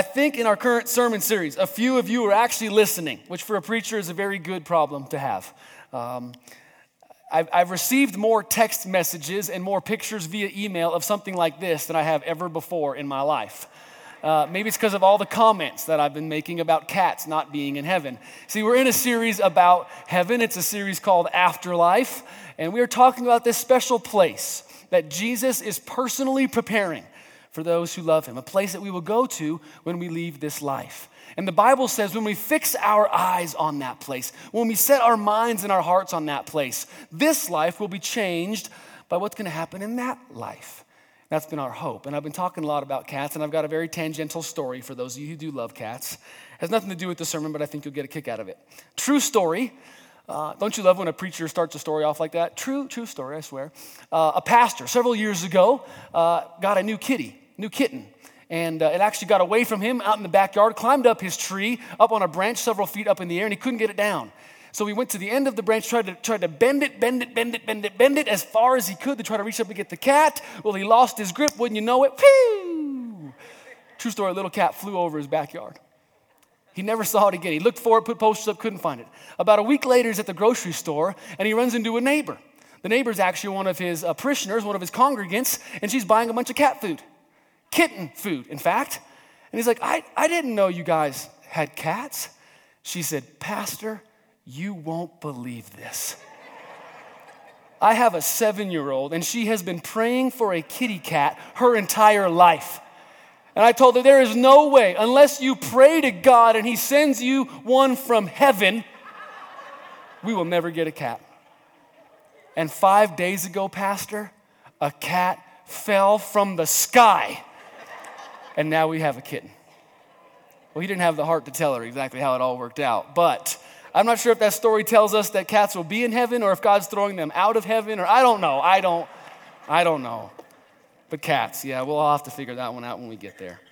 I think in our current sermon series, a few of you are actually listening, which for a preacher is a very good problem to have. Um, I've, I've, received more text messages and more pictures via email of something like this than I have ever before in my life. Uh, maybe it's because of all the comments that I've been making about cats not being in heaven. See, we're in a series about heaven. It's a series called Afterlife, and we are talking about this special place that Jesus is personally preparing for those who love him, a place that we will go to when we leave this life. And the Bible says when we fix our eyes on that place, when we set our minds and our hearts on that place, this life will be changed by what's going to happen in that life. That's been our hope. And I've been talking a lot about cats, and I've got a very tangential story for those of you who do love cats. It has nothing to do with the sermon, but I think you'll get a kick out of it. True story. Uh, don't you love when a preacher starts a story off like that? True, true story, I swear. Uh, a pastor several years ago uh, got a new kitty new kitten. And uh, it actually got away from him out in the backyard, climbed up his tree, up on a branch several feet up in the air, and he couldn't get it down. So he went to the end of the branch, tried to, tried to bend it, bend it, bend it, bend it, bend it as far as he could to try to reach up and get the cat. Well, he lost his grip. Wouldn't you know it? Pew! True story, a little cat flew over his backyard. He never saw it again. He looked for it, put posters up, couldn't find it. About a week later, he's at the grocery store, and he runs into a neighbor. The neighbor is actually one of his uh, parishioners, one of his congregants, and she's buying a bunch of cat food kitten food, in fact. And he's like, I, I didn't know you guys had cats. She said, Pastor, you won't believe this. I have a seven year old, and she has been praying for a kitty cat her entire life. And I told her, There is no way, unless you pray to God and He sends you one from heaven, we will never get a cat. And five days ago, Pastor, a cat fell from the sky and now we have a kitten. Well, he didn't have the heart to tell her exactly how it all worked out, but I'm not sure if that story tells us that cats will be in heaven or if God's throwing them out of heaven or I don't know. I don't I don't know. But cats, yeah, we'll all have to figure that one out when we get there.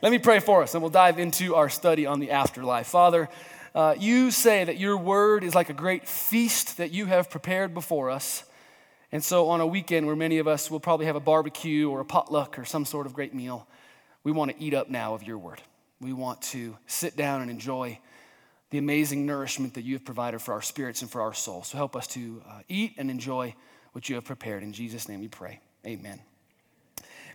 Let me pray for us and we'll dive into our study on the afterlife. Father, uh, you say that your word is like a great feast that you have prepared before us. And so, on a weekend where many of us will probably have a barbecue or a potluck or some sort of great meal, we want to eat up now of your word. We want to sit down and enjoy the amazing nourishment that you have provided for our spirits and for our souls. So help us to uh, eat and enjoy what you have prepared. In Jesus' name we pray. Amen.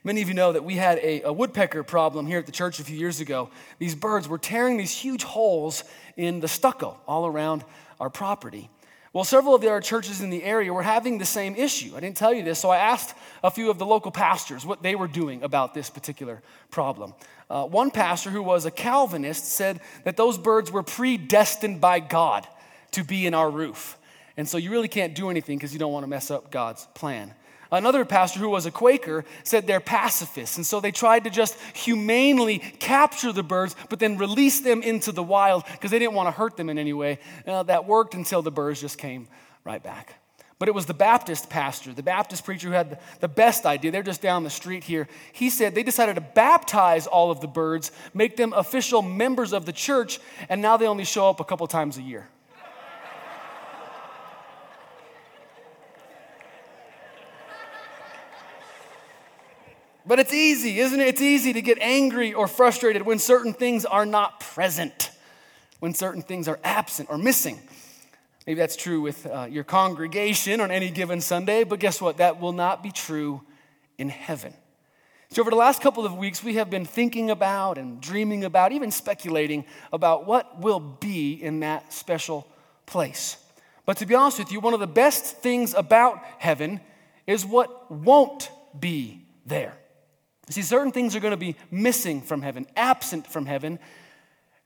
Many of you know that we had a, a, woodpecker problem here at the church a few years ago. These birds were tearing these huge holes in the stucco all around our property. Well, several of the other churches in the area were having the same issue. I didn't tell you this, so I asked a few of the local pastors what they were doing about this particular problem. Uh, one pastor who was a Calvinist said that those birds were predestined by God to be in our roof. And so you really can't do anything because you don't want to mess up God's plan. Another pastor who was a Quaker said they're pacifists. And so they tried to just humanely capture the birds, but then release them into the wild because they didn't want to hurt them in any way. Uh, that worked until the birds just came right back. But it was the Baptist pastor, the Baptist preacher who had the best idea. They're just down the street here. He said they decided to baptize all of the birds, make them official members of the church, and now they only show up a couple times a year. But it's easy, isn't it? It's easy to get angry or frustrated when certain things are not present, when certain things are absent or missing. Maybe that's true with uh, your congregation on any given Sunday, but guess what? That will not be true in heaven. So, over the last couple of weeks, we have been thinking about and dreaming about, even speculating about what will be in that special place. But to be honest with you, one of the best things about heaven is what won't be there. See, certain things are going to be missing from heaven, absent from heaven,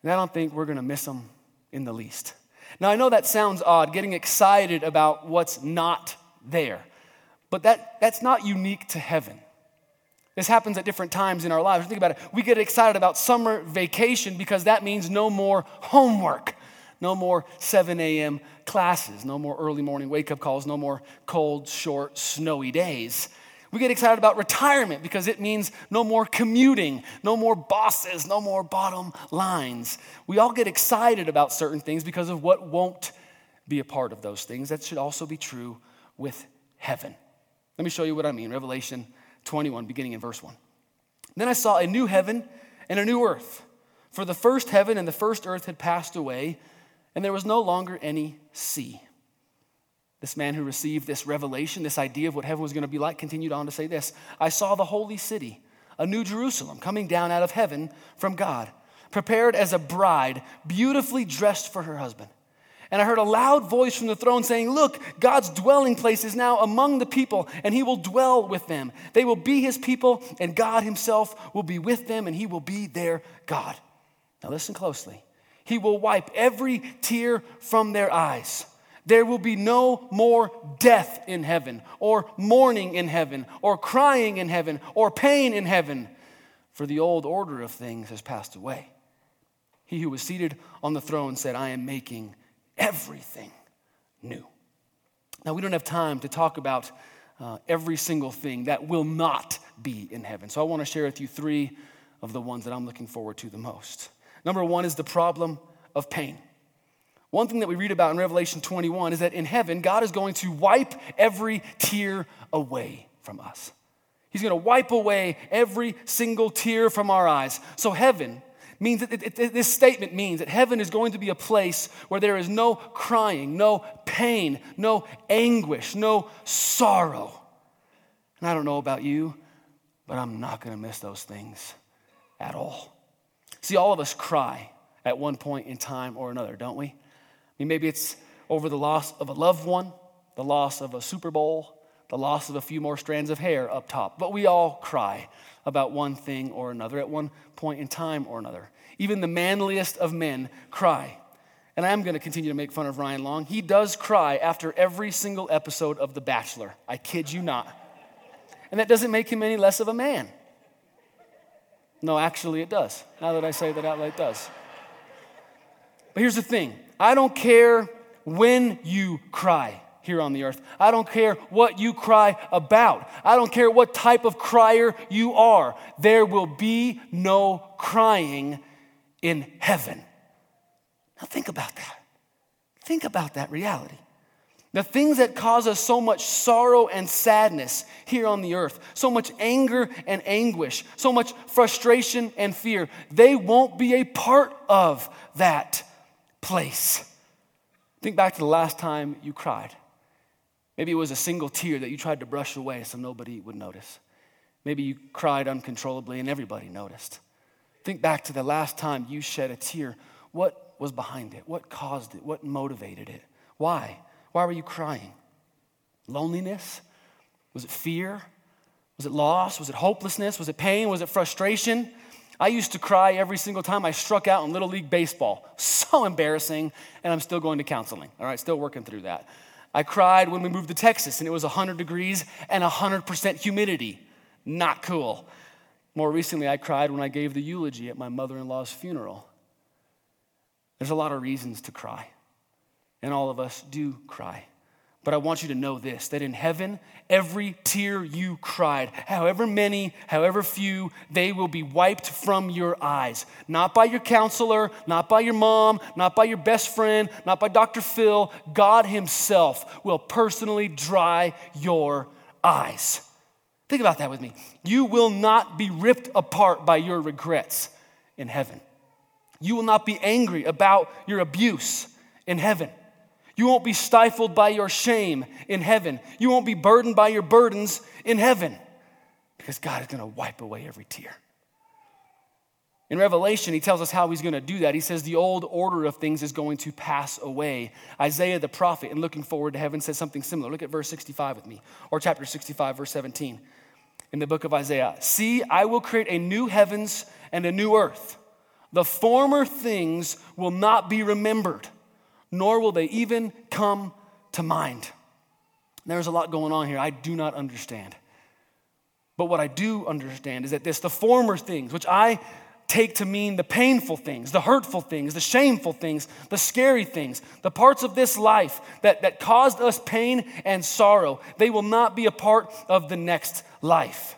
and I don't think we're going to miss them in the least. Now, I know that sounds odd, getting excited about what's not there, but that, that's not unique to heaven. This happens at different times in our lives. Think about it. We get excited about summer vacation because that means no more homework, no more 7 a.m. classes, no more early morning wake up calls, no more cold, short, snowy days. We get excited about retirement because it means no more commuting, no more bosses, no more bottom lines. We all get excited about certain things because of what won't be a part of those things. That should also be true with heaven. Let me show you what I mean. Revelation 21, beginning in verse 1. Then I saw a new heaven and a new earth. For the first heaven and the first earth had passed away, and there was no longer any sea. This man who received this revelation, this idea of what heaven was going to be like, continued on to say this I saw the holy city, a new Jerusalem, coming down out of heaven from God, prepared as a bride, beautifully dressed for her husband. And I heard a loud voice from the throne saying, Look, God's dwelling place is now among the people, and he will dwell with them. They will be his people, and God himself will be with them, and he will be their God. Now, listen closely. He will wipe every tear from their eyes. There will be no more death in heaven, or mourning in heaven, or crying in heaven, or pain in heaven, for the old order of things has passed away. He who was seated on the throne said, I am making everything new. Now, we don't have time to talk about uh, every single thing that will not be in heaven. So, I want to share with you three of the ones that I'm looking forward to the most. Number one is the problem of pain. One thing that we read about in Revelation 21 is that in heaven, God is going to wipe every tear away from us. He's going to wipe away every single tear from our eyes. So, heaven means that it, it, this statement means that heaven is going to be a place where there is no crying, no pain, no anguish, no sorrow. And I don't know about you, but I'm not going to miss those things at all. See, all of us cry at one point in time or another, don't we? Mean, maybe it's over the loss of a loved one, the loss of a Super Bowl, the loss of a few more strands of hair up top. But we all cry about one thing or another at one point in time or another. Even the manliest of men cry. And I am going to continue to make fun of Ryan Long. He does cry after every single episode of The Bachelor. I kid you not. And that doesn't make him any less of a man. No, actually, it does. Now that I say that out loud, it does. But here's the thing I don't care when you cry here on the earth. I don't care what you cry about. I don't care what type of crier you are. There will be no crying in heaven. Now, think about that. Think about that reality. The things that cause us so much sorrow and sadness here on the earth, so much anger and anguish, so much frustration and fear, they won't be a part of that place. Think back to the last time you cried. Maybe it was a single tear that you tried to brush away so nobody would notice. Maybe you cried uncontrollably and everybody noticed. Think back to the last time you shed a tear. What was behind it? What caused it? What motivated it? Why? Why were you crying? Loneliness? Was it fear? Was it loss? Was it hopelessness? Was it pain? Was it frustration? I used to cry every single time I struck out in Little League Baseball. So embarrassing, and I'm still going to counseling, all right, still working through that. I cried when we moved to Texas and it was 100 degrees and 100% humidity. Not cool. More recently, I cried when I gave the eulogy at my mother in law's funeral. There's a lot of reasons to cry, and all of us do cry. But I want you to know this that in heaven, every tear you cried, however many, however few, they will be wiped from your eyes. Not by your counselor, not by your mom, not by your best friend, not by Dr. Phil. God Himself will personally dry your eyes. Think about that with me. You will not be ripped apart by your regrets in heaven. You will not be angry about your abuse in heaven. You won't be stifled by your shame in heaven. You won't be burdened by your burdens in heaven because God is going to wipe away every tear. In Revelation, he tells us how he's going to do that. He says the old order of things is going to pass away. Isaiah the prophet, in looking forward to heaven, says something similar. Look at verse 65 with me, or chapter 65, verse 17 in the book of Isaiah. See, I will create a new heavens and a new earth. The former things will not be remembered nor will they even come to mind. There's a lot going on here I do not understand. But what I do understand is that this, the former things, which I take to mean the painful things, the hurtful things, the shameful things, the scary things, the parts of this life that, that caused us pain and sorrow, they will not be a part of the next life.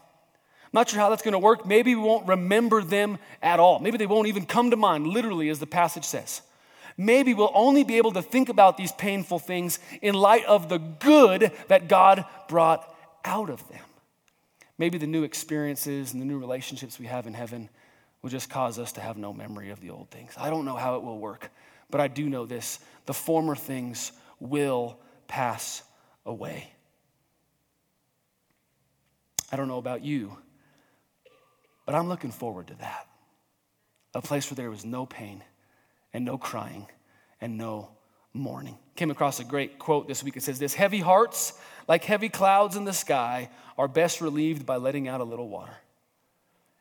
I'm not sure how that's going to work. Maybe we won't remember them at all. Maybe they won't even come to mind, literally, as the passage says maybe we'll only be able to think about these painful things in light of the good that God brought out of them. Maybe the new experiences and the new relationships we have in heaven will just cause us to have no memory of the old things. I don't know how it will work, but I do know this the former things will pass away. I don't know about you, but I'm looking forward to that. A place where there was no pain and no crying and no mourning. Came across a great quote this week. It says this Heavy hearts, like heavy clouds in the sky, are best relieved by letting out a little water.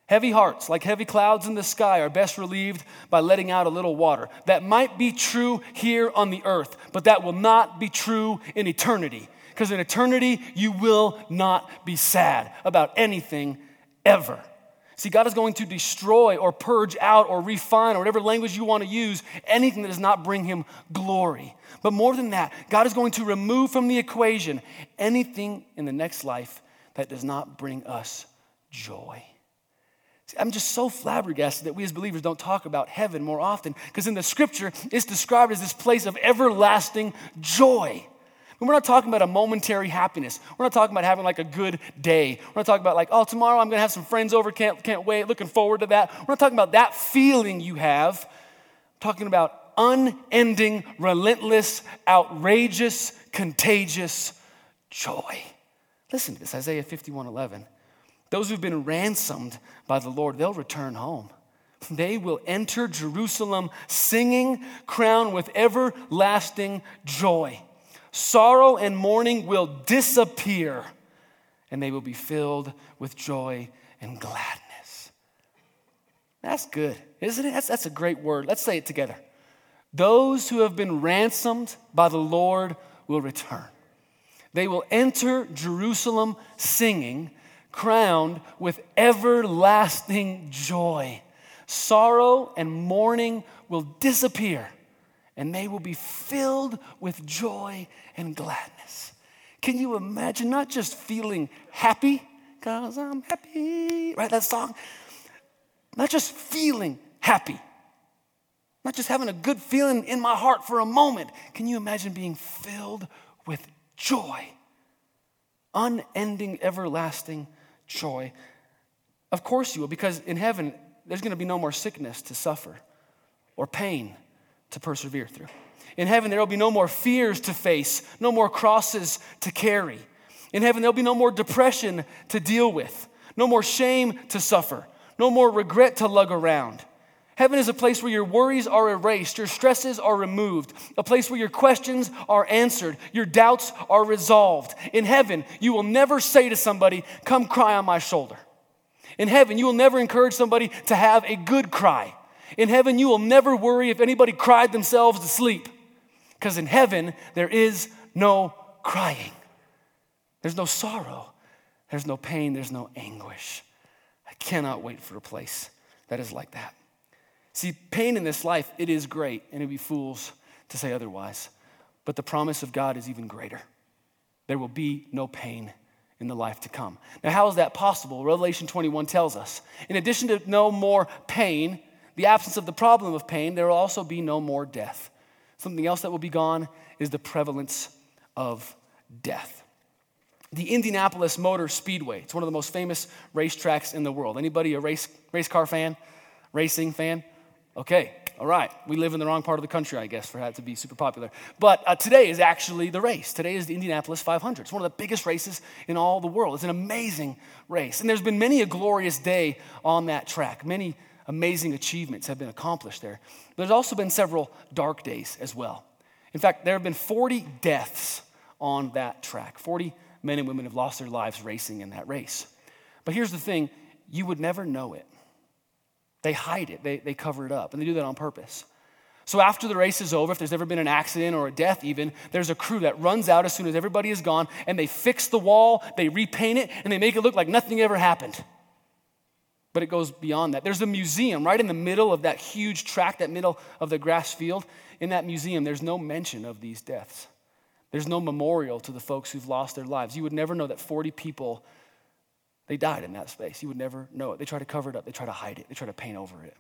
Heavy hearts, like heavy clouds in the sky, are best relieved by letting out a little water. That might be true here on the earth, but that will not be true in eternity. Because in eternity, you will not be sad about anything ever. See, God is going to destroy or purge out or refine or whatever language you want to use anything that does not bring Him glory. But more than that, God is going to remove from the equation anything in the next life that does not bring us joy. I'm just so flabbergasted that we as believers don't talk about heaven more often because in the scripture, it's described as this place of everlasting joy. We're not talking about a momentary happiness. We're not talking about having like a good day. We're not talking about like, oh, tomorrow I'm going to have some friends over, can't, can't wait, looking forward to that. We're not talking about that feeling you have. I'm talking about unending, relentless, outrageous, contagious joy. Listen to this Isaiah 51 11. Those who've been ransomed by the Lord, they'll return home. They will enter Jerusalem singing, crowned with everlasting joy. Sorrow and mourning will disappear, and they will be filled with joy and gladness. That's good, isn't it? That's, that's a great word. Let's say it together. Those who have been ransomed by the Lord will return. They will enter Jerusalem singing, crowned with everlasting joy. Sorrow and mourning will disappear, and they will be filled with joy and gladness. Can you imagine not just feeling happy, because I'm happy, right? That song. Not just feeling happy, not just having a good feeling in my heart for a moment. Can you imagine being filled with joy? Unending, everlasting joy. Of course you will, because in heaven, there's going to be no more sickness to suffer or pain to persevere through. In heaven, there will be no more fears to face, no more crosses to carry. In heaven, there'll be no more depression to deal with, no more shame to suffer, no more regret to lug around. Heaven is a place where your worries are erased, your stresses are removed, a place where your questions are answered, your doubts are resolved. In heaven, you will never say to somebody, Come cry on my shoulder. In heaven, you will never encourage somebody to have a good cry. In heaven, you will never worry if anybody cried themselves to sleep. Because in heaven, there is no crying, there's no sorrow, there's no pain, there's no anguish. I cannot wait for a place that is like that. See, pain in this life, it is great, and it'd be fools to say otherwise. But the promise of God is even greater. There will be no pain in the life to come. Now, how is that possible? Revelation 21 tells us. In addition to no more pain, the absence of the problem of pain, there will also be no more death. Something else that will be gone is the prevalence of death. The Indianapolis Motor Speedway, it's one of the most famous racetracks in the world. Anybody a race, race car fan? Racing fan? Okay, all right. We live in the wrong part of the country, I guess, for that to be super popular. But uh, today is actually the race. Today is the Indianapolis 500. It's one of the biggest races in all the world. It's an amazing race. And there's been many a glorious day on that track. Many amazing achievements have been accomplished there. But there's also been several dark days as well. In fact, there have been 40 deaths on that track. 40 men and women have lost their lives racing in that race. But here's the thing you would never know it they hide it, they, they cover it up, and they do that on purpose. So after the race is over, if there's ever been an accident or a death, even, there's a crew that runs out as soon as everybody is gone and they fix the wall, they repaint it, and they make it look like nothing ever happened. But it goes beyond that. There's a museum right in the middle of that huge track, that middle of the grass field. In that museum, there's no mention of these deaths. There's no memorial to the folks who've lost their lives. You would never know that 40 people they died in that space. You would never know it. They try to cover it up, they try to hide it, they try to paint over it.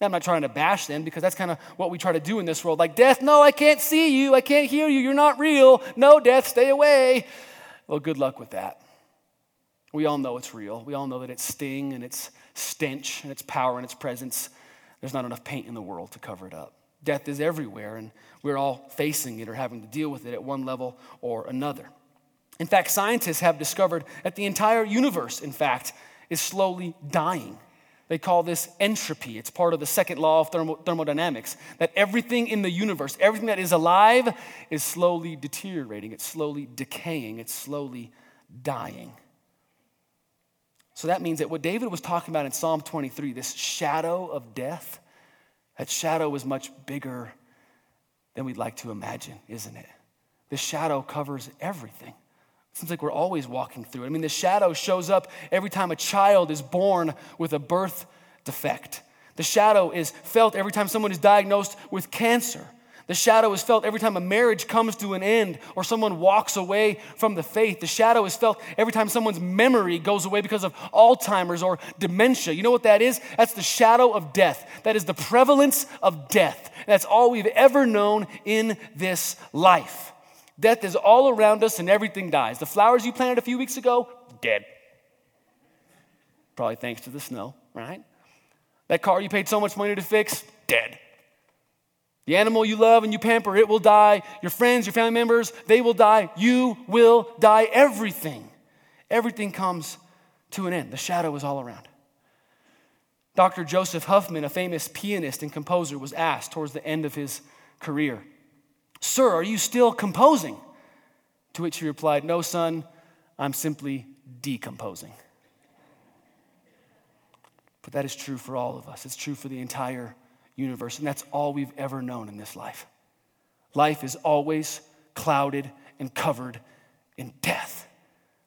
Now, I'm not trying to bash them because that's kind of what we try to do in this world. Like, death, no, I can't see you. I can't hear you. You're not real. No, death, stay away. Well, good luck with that. We all know it's real. We all know that its sting and its stench and its power and its presence, there's not enough paint in the world to cover it up. Death is everywhere, and we're all facing it or having to deal with it at one level or another. In fact, scientists have discovered that the entire universe, in fact, is slowly dying. They call this entropy. It's part of the second law of thermo- thermodynamics that everything in the universe, everything that is alive, is slowly deteriorating, it's slowly decaying, it's slowly dying. So that means that what David was talking about in Psalm 23, this shadow of death, that shadow is much bigger than we'd like to imagine, isn't it? The shadow covers everything. It seems like we're always walking through it. I mean, the shadow shows up every time a child is born with a birth defect. The shadow is felt every time someone is diagnosed with cancer. The shadow is felt every time a marriage comes to an end or someone walks away from the faith. The shadow is felt every time someone's memory goes away because of Alzheimer's or dementia. You know what that is? That's the shadow of death. That is the prevalence of death. That's all we've ever known in this life. Death is all around us and everything dies. The flowers you planted a few weeks ago, dead. Probably thanks to the snow, right? That car you paid so much money to fix, dead. The animal you love and you pamper, it will die. Your friends, your family members, they will die. You will die. Everything. Everything comes to an end. The shadow is all around. Dr. Joseph Huffman, a famous pianist and composer, was asked towards the end of his career, Sir, are you still composing? To which he replied, No, son, I'm simply decomposing. But that is true for all of us. It's true for the entire universe, and that's all we've ever known in this life. Life is always clouded and covered in death.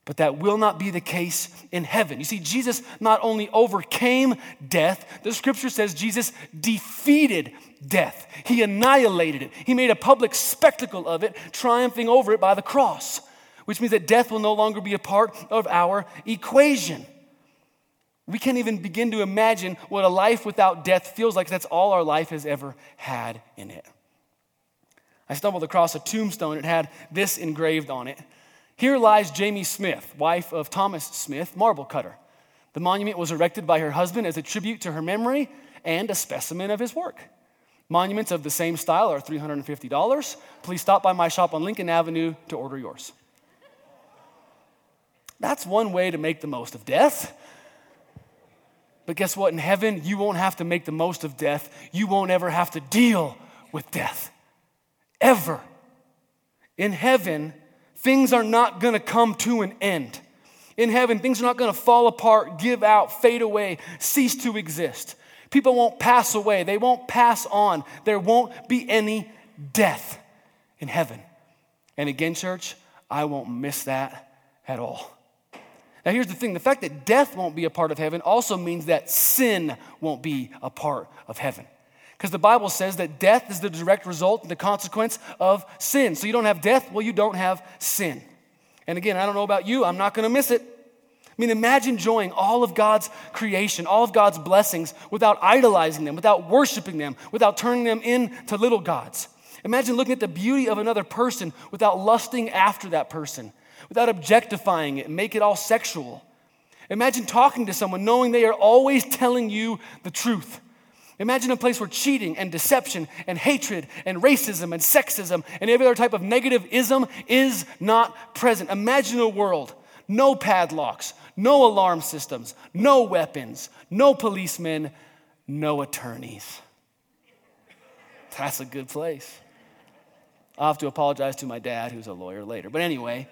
But that will not be the case in heaven. You see, Jesus not only overcame death, the scripture says Jesus defeated death. He annihilated it. He made a public spectacle of it, triumphing over it by the cross, which means that death will no longer be a part of our equation. We can't even begin to imagine what a life without death feels like. That's all our life has ever had in it. I stumbled across a tombstone. It had this engraved on it Here lies Jamie Smith, wife of Thomas Smith, marble cutter. The monument was erected by her husband as a tribute to her memory and a specimen of his work. Monuments of the same style are $350. Please stop by my shop on Lincoln Avenue to order yours. That's one way to make the most of death. But guess what? In heaven, you won't have to make the most of death. You won't ever have to deal with death. Ever. In heaven, things are not going to come to an end. In heaven, things are not going to fall apart, give out, fade away, cease to exist. People won't pass away, they won't pass on. There won't be any death in heaven. And again, church, I won't miss that at all. Now, here's the thing the fact that death won't be a part of heaven also means that sin won't be a part of heaven. Because the Bible says that death is the direct result, and the consequence of sin. So you don't have death, well, you don't have sin. And again, I don't know about you, I'm not going to miss it. I mean, imagine enjoying all of God's creation, all of God's blessings without idolizing them, without worshiping them, without turning them into little gods. Imagine looking at the beauty of another person without lusting after that person without objectifying it and make it all sexual. Imagine talking to someone knowing they are always telling you the truth. Imagine a place where cheating and deception and hatred and racism and sexism and every other type of negative ism is not present. Imagine a world no padlocks, no alarm systems, no weapons, no policemen, no attorneys. That's a good place. I'll have to apologize to my dad, who's a lawyer, later. But anyway,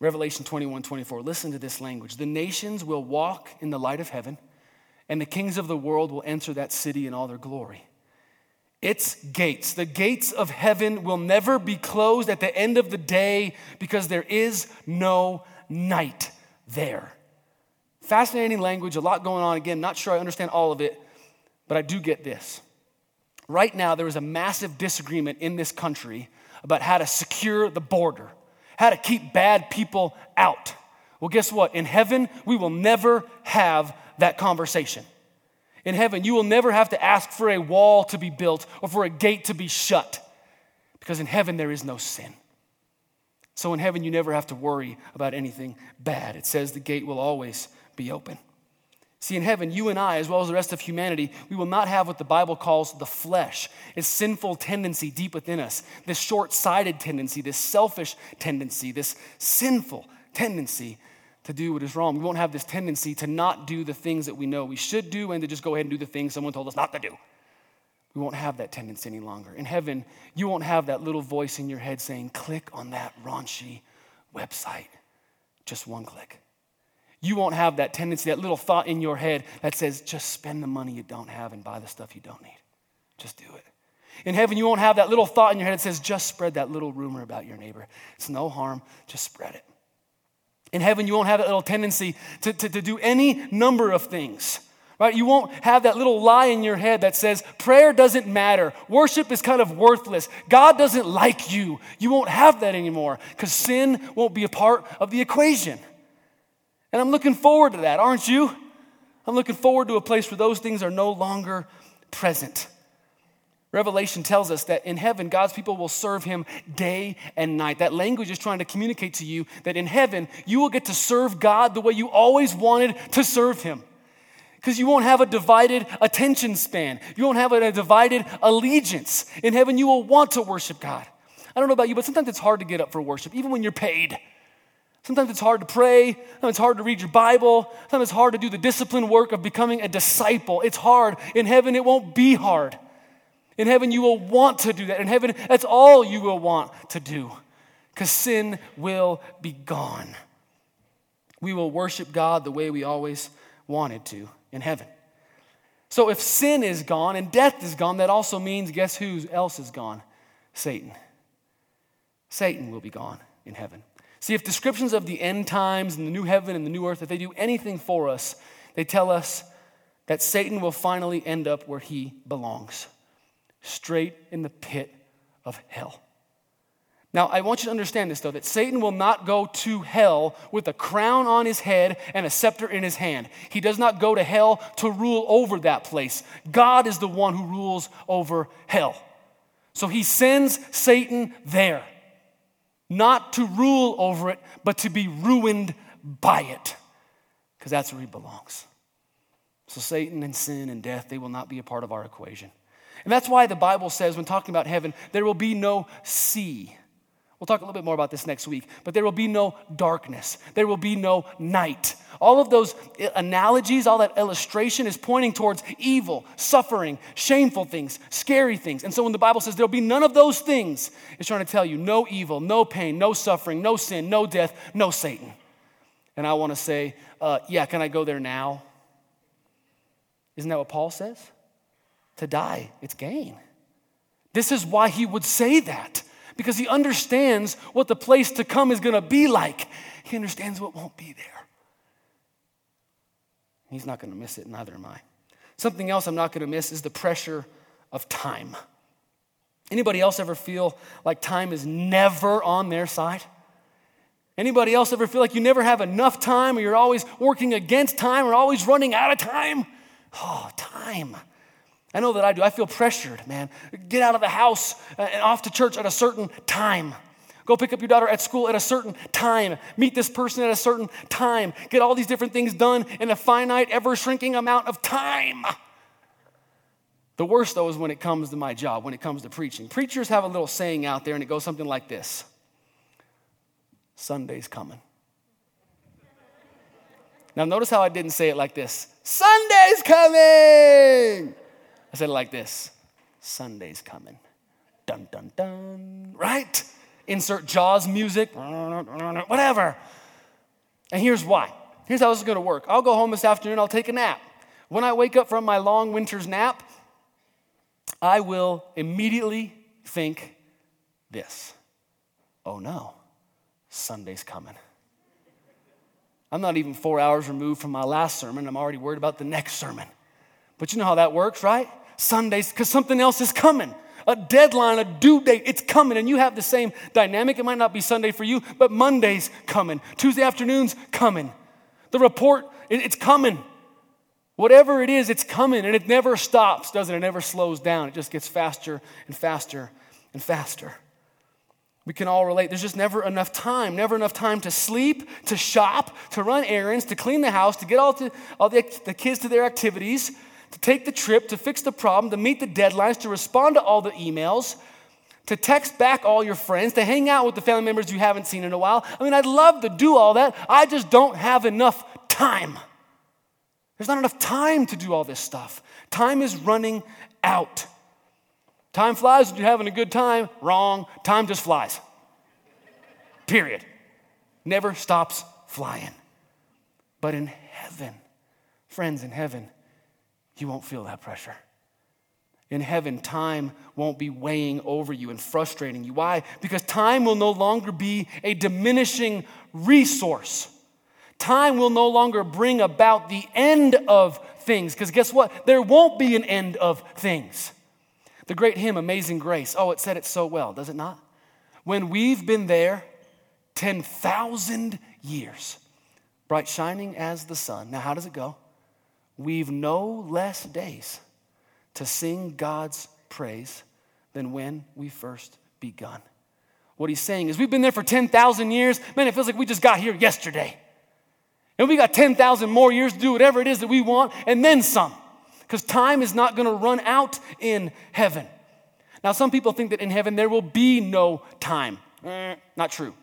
Revelation 21 24. Listen to this language. The nations will walk in the light of heaven, and the kings of the world will enter that city in all their glory. Its gates, the gates of heaven, will never be closed at the end of the day because there is no night there. Fascinating language, a lot going on. Again, not sure I understand all of it, but I do get this. Right now, there is a massive disagreement in this country about how to secure the border how to keep bad people out. Well, guess what? In heaven, we will never have that conversation. In heaven, you will never have to ask for a wall to be built or for a gate to be shut because in heaven there is no sin. So in heaven, you never have to worry about anything bad. It says the gate will always be open. See, in heaven, you and I, as well as the rest of humanity, we will not have what the Bible calls the flesh, a sinful tendency deep within us, this short sighted tendency, this selfish tendency, this sinful tendency to do what is wrong. We won't have this tendency to not do the things that we know we should do and to just go ahead and do the things someone told us not to do. We won't have that tendency any longer. In heaven, you won't have that little voice in your head saying, click on that raunchy website. Just one click. You won't have that tendency, that little thought in your head that says, just spend the money you don't have and buy the stuff you don't need. Just do it. In heaven, you won't have that little thought in your head that says, just spread that little rumor about your neighbor. It's no harm, just spread it. In heaven, you won't have that little tendency to, to, to do any number of things right? You won't have that little lie in your head that says prayer doesn't matter, worship is kind of worthless, God doesn't like you. You won't have that anymore because sin won't be a part of the equation. And I'm looking forward to that, aren't you? I'm looking forward to a place where those things are no longer present. Revelation tells us that in heaven, God's people will serve him day and night. That language is trying to communicate to you that in heaven, you will get to serve God the way you always wanted to serve him because you won't have a divided attention span. You won't have a divided allegiance. In heaven, you will want to worship God. I don't know about you, but sometimes it's hard to get up for worship, even when you're paid. Sometimes it's hard to pray. Sometimes it's hard to read your Bible. Sometimes it's hard to do the discipline work of becoming a disciple. It's hard. In heaven, it won't be hard. In heaven, you will want to do that. In heaven, that's all you will want to do because sin will be gone. We will worship God the way we always wanted to in heaven. So if sin is gone and death is gone, that also means guess who else is gone? Satan. Satan will be gone in heaven. See, if descriptions of the end times and the new heaven and the new earth, if they do anything for us, they tell us that Satan will finally end up where he belongs, straight in the pit of hell. Now, I want you to understand this, though, that Satan will not go to hell with a crown on his head and a scepter in his hand. He does not go to hell to rule over that place. God is the one who rules over hell. So he sends Satan there, not to rule over it, but to be ruined by it, because that's where he belongs. So Satan and sin and death, they will not be a part of our equation. And that's why the Bible says, when talking about heaven, there will be no sea. We'll talk a little bit more about this next week, but there will be no darkness. There will be no night. All of those analogies, all that illustration is pointing towards evil, suffering, shameful things, scary things. And so when the Bible says there'll be none of those things, it's trying to tell you no evil, no pain, no suffering, no sin, no death, no Satan. And I want to say, uh, yeah, can I go there now? Isn't that what Paul says? To die, it's gain. This is why he would say that because he understands what the place to come is going to be like. He understands what won't be there. He's not going to miss it, neither am I. Something else I'm not going to miss is the pressure of time. Anybody else ever feel like time is never on their side? Anybody else ever feel like you never have enough time or you're always working against time or always running out of time? Oh, time. I know that I do. I feel pressured, man. Get out of the house uh, and off to church at a certain time. Go pick up your daughter at school at a certain time. Meet this person at a certain time. Get all these different things done in a finite, ever shrinking amount of time. The worst, though, is when it comes to my job, when it comes to preaching. Preachers have a little saying out there, and it goes something like this Sunday's coming. Now, notice how I didn't say it like this Sunday's coming. Said it like this Sunday's coming. Dun, dun, dun. Right? Insert Jaws music, whatever. And here's why. Here's how this is going to work. I'll go home this afternoon, I'll take a nap. When I wake up from my long winter's nap, I will immediately think this oh no, Sunday's coming. I'm not even four hours removed from my last sermon. I'm already worried about the next sermon. But you know how that works, right? Sundays because something else is coming. A deadline, a due date, it's coming, and you have the same dynamic. It might not be Sunday for you, but Monday's coming. Tuesday afternoon's coming. The report, it's coming. Whatever it is, it's coming, and it never stops, doesn't it? It never slows down. It just gets faster and faster and faster. We can all relate. There's just never enough time, never enough time to sleep, to shop, to run errands, to clean the house, to get all, to, all the, the kids to their activities, to take the trip, to fix the problem, to meet the deadlines, to respond to all the emails, to text back all your friends, to hang out with the family members you haven't seen in a while. I mean, I'd love to do all that. I just don't have enough time. There's not enough time to do all this stuff. Time is running out. Time flies when you're having a good time. Wrong. Time just flies. Period. Never stops flying. But in heaven, friends, in heaven, you won't feel that pressure. In heaven, time won't be weighing over you and frustrating you. Why? Because time will no longer be a diminishing resource. Time will no longer bring about the end of things. Because guess what? There won't be an end of things. The great hymn, Amazing Grace, oh, it said it so well, does it not? When we've been there 10,000 years, bright shining as the sun. Now, how does it go? We've no less days to sing God's praise than when we first begun. What he's saying is, we've been there for 10,000 years. Man, it feels like we just got here yesterday. And we got 10,000 more years to do whatever it is that we want, and then some. Because time is not going to run out in heaven. Now, some people think that in heaven there will be no time. Eh, not true.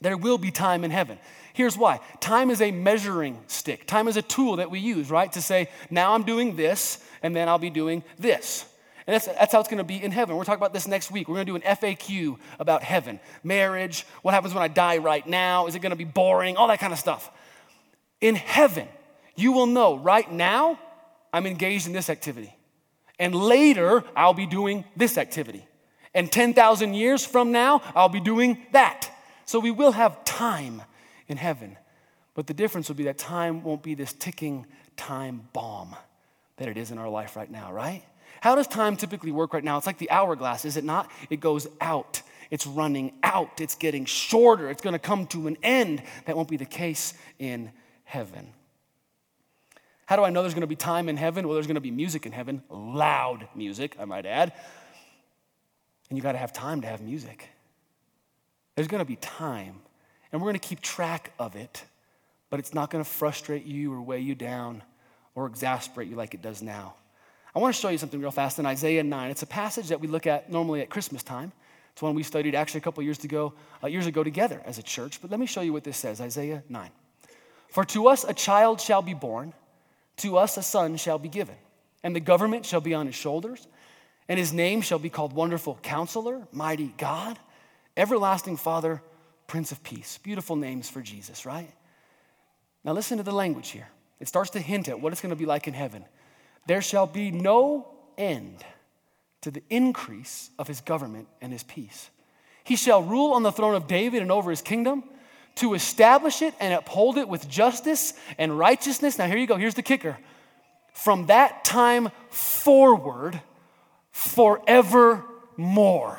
There will be time in heaven. Here's why time is a measuring stick, time is a tool that we use, right? To say, now I'm doing this, and then I'll be doing this. And that's, that's how it's going to be in heaven. We're talking about this next week. We're going to do an FAQ about heaven, marriage, what happens when I die right now, is it going to be boring, all that kind of stuff. In heaven, you will know right now I'm engaged in this activity. And later, I'll be doing this activity. And 10,000 years from now, I'll be doing that. So we will have time in heaven. But the difference will be that time won't be this ticking time bomb that it is in our life right now, right? How does time typically work right now? It's like the hourglass, is it not? It goes out. It's running out. It's getting shorter. It's going to come to an end. That won't be the case in heaven. How do I know there's going to be time in heaven? Well, there's going to be music in heaven, loud music, I might add. And you got to have time to have music. There's going to be time, and we're going to keep track of it, but it's not going to frustrate you or weigh you down or exasperate you like it does now. I want to show you something real fast in Isaiah 9. It's a passage that we look at normally at Christmas time. It's one we studied actually a couple years ago, uh, years ago together as a church. But let me show you what this says Isaiah 9. For to us a child shall be born, to us a son shall be given, and the government shall be on his shoulders, and his name shall be called Wonderful Counselor, Mighty God, Everlasting Father, Prince of Peace. Beautiful names for Jesus, right? Now listen to the language here. It starts to hint at what it's going to be like in heaven. There shall be no end to the increase of his government and his peace. He shall rule on the throne of David and over his kingdom to establish it and uphold it with justice and righteousness. Now, here you go. Here's the kicker. From that time forward, forevermore.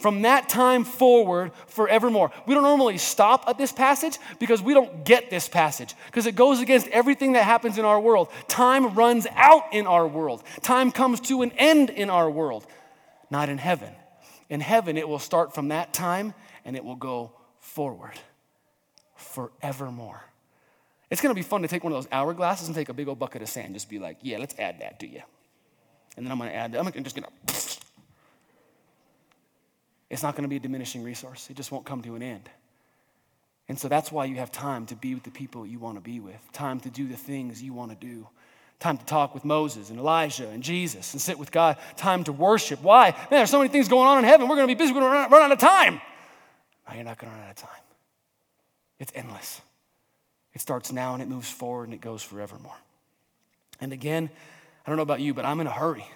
From that time forward, forevermore. We don't normally stop at this passage because we don't get this passage because it goes against everything that happens in our world. Time runs out in our world, time comes to an end in our world, not in heaven. In heaven, it will start from that time and it will go forward forevermore. It's to be fun to take one of those hourglasses and take a big old bucket of sand. Just be like, yeah, let's add that to you. And then I'm to add, that. I'm just to. It's not going to be a diminishing resource. It just won't come to an end. And so that's why you have time to be with the people you want to be with, time to do the things you want to do, time to talk with Moses and Elijah and Jesus and sit with God, time to worship. Why? Man, there's so many things going on in heaven. We're going to be busy. We're going to run out of time. No, you're not going to run out of time. It's endless. It starts now and it moves forward and it goes forevermore. And again, I don't know about you, but I'm in a hurry.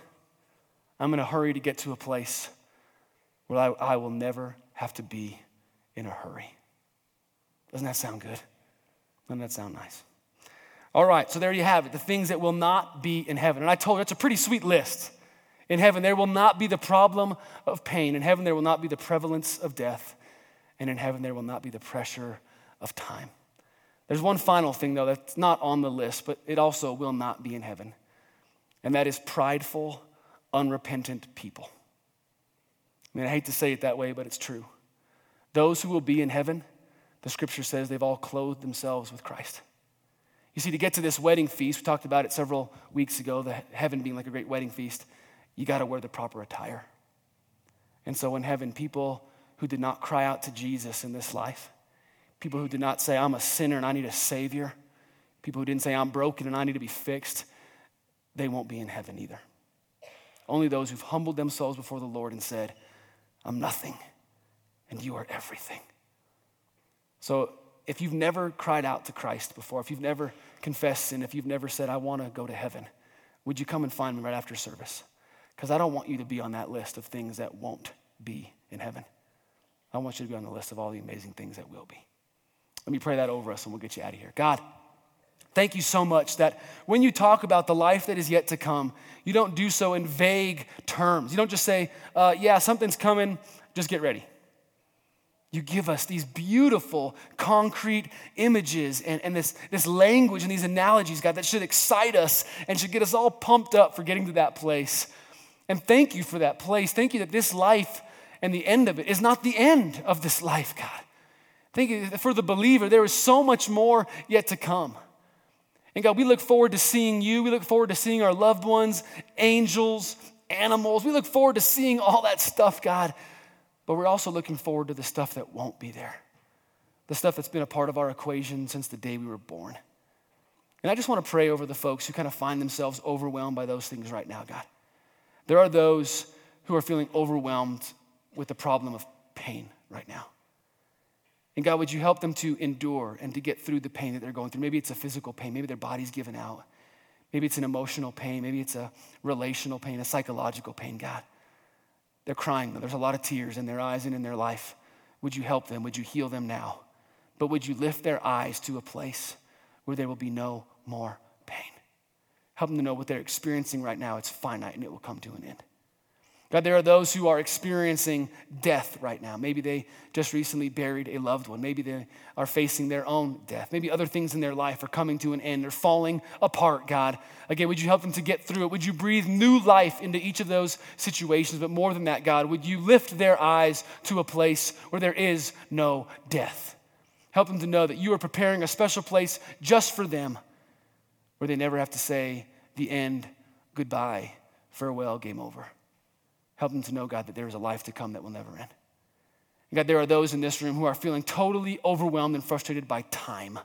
I'm in a hurry to get to a place where I, I will never have to be in a hurry. Doesn't that sound good? Doesn't that sound nice? All right, so there you have it the things that will not be in heaven. And I told you, it's a pretty sweet list. In heaven, there will not be the problem of pain. In heaven, there will not be the prevalence of death. And in heaven, there will not be the pressure of time. There's one final thing, though, that's not on the list, but it also will not be in heaven. And that is prideful, unrepentant people. I mean, I hate to say it that way, but it's true. Those who will be in heaven, the scripture says they've all clothed themselves with Christ. You see, to get to this wedding feast, we talked about it several weeks ago, the heaven being like a great wedding feast, you got to wear the proper attire. And so in heaven, people who did not cry out to Jesus in this life, people who did not say, I'm a sinner and I need a Savior, people who didn't say, I'm broken and I need to be fixed, they won't be in heaven either. Only those who've humbled themselves before the Lord and said, I'm nothing and you are everything. So if you've never cried out to Christ before, if you've never confessed sin, if you've never said, I want to go to heaven, would you come and find me right after service? Because I don't want you to be on that list of things that won't be in heaven. I want you to be on the list of all the amazing things that will be. Let me pray that over us and we'll get you out of here. God, thank you so much that when you talk about the life that is yet to come, you don't do so in vague terms. You don't just say, uh, yeah, something's coming, just get ready. You give us these beautiful, concrete images and, and this, this language and these analogies, God, that should excite us and should get us all pumped up for getting to that place. And thank you for that place. Thank you that this life and the end of it is not the end of this life, God. Thank you for the believer, there is so much more yet to come. And God, we look forward to seeing you. We look forward to seeing our loved ones, angels, animals. We look forward to seeing all that stuff, God. But we're also looking forward to the stuff that won't be there, the stuff that's been a part of our equation since the day we were born. And I just want to pray over the folks who kind of find themselves overwhelmed by those things right now, God. There are those who are feeling overwhelmed with the problem of pain right now. And God, would you help them to endure and to get through the pain that they're going through? Maybe it's a physical pain, maybe their body's given out. Maybe it's an emotional pain, maybe it's a relational pain, a psychological pain, God. They're crying. There's a lot of tears in their eyes and in their life. Would you help them? Would you heal them now? But would you lift their eyes to a place where there will be no more pain? Help them to know what they're experiencing right now. It's finite and it will come to an end. God, there are those who are experiencing death right now. Maybe they just recently buried a loved one. Maybe they are facing their own death. Maybe other things in their life are coming to an end. They're falling apart, God. Again, would you help them to get through it? Would you breathe new life into each of those situations? But more than that, God, would you lift their eyes to a place where there is no death? Help them to know that you are preparing a special place just for them where they never have to say the end, goodbye, farewell, game over. Help them to know, God, that there is a life to come that will never end. And God, there are those in this room who are feeling totally overwhelmed and frustrated by time.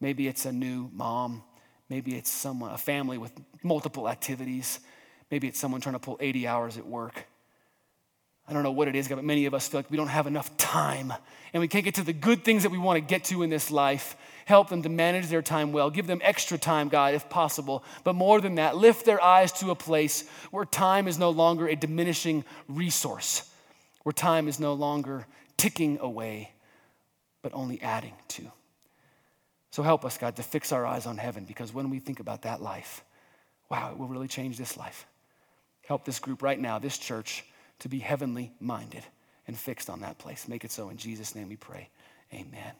Maybe it's a new mom. Maybe it's someone, a family with multiple activities. Maybe it's someone trying to pull 80 hours at work. I don't know what it is, God, but many of us feel like we don't have enough time and we can't get to the good things that we want to get to in this life. Help them to manage their time well. Give them extra time, God, if possible. But more than that, lift their eyes to a place where time is no longer a diminishing resource, where time is no longer ticking away, but only adding to. So help us, God, to fix our eyes on heaven because when we think about that life, wow, it will really change this life. Help this group right now, this church, to be heavenly minded and fixed on that place. Make it so in Jesus' name we pray. Amen.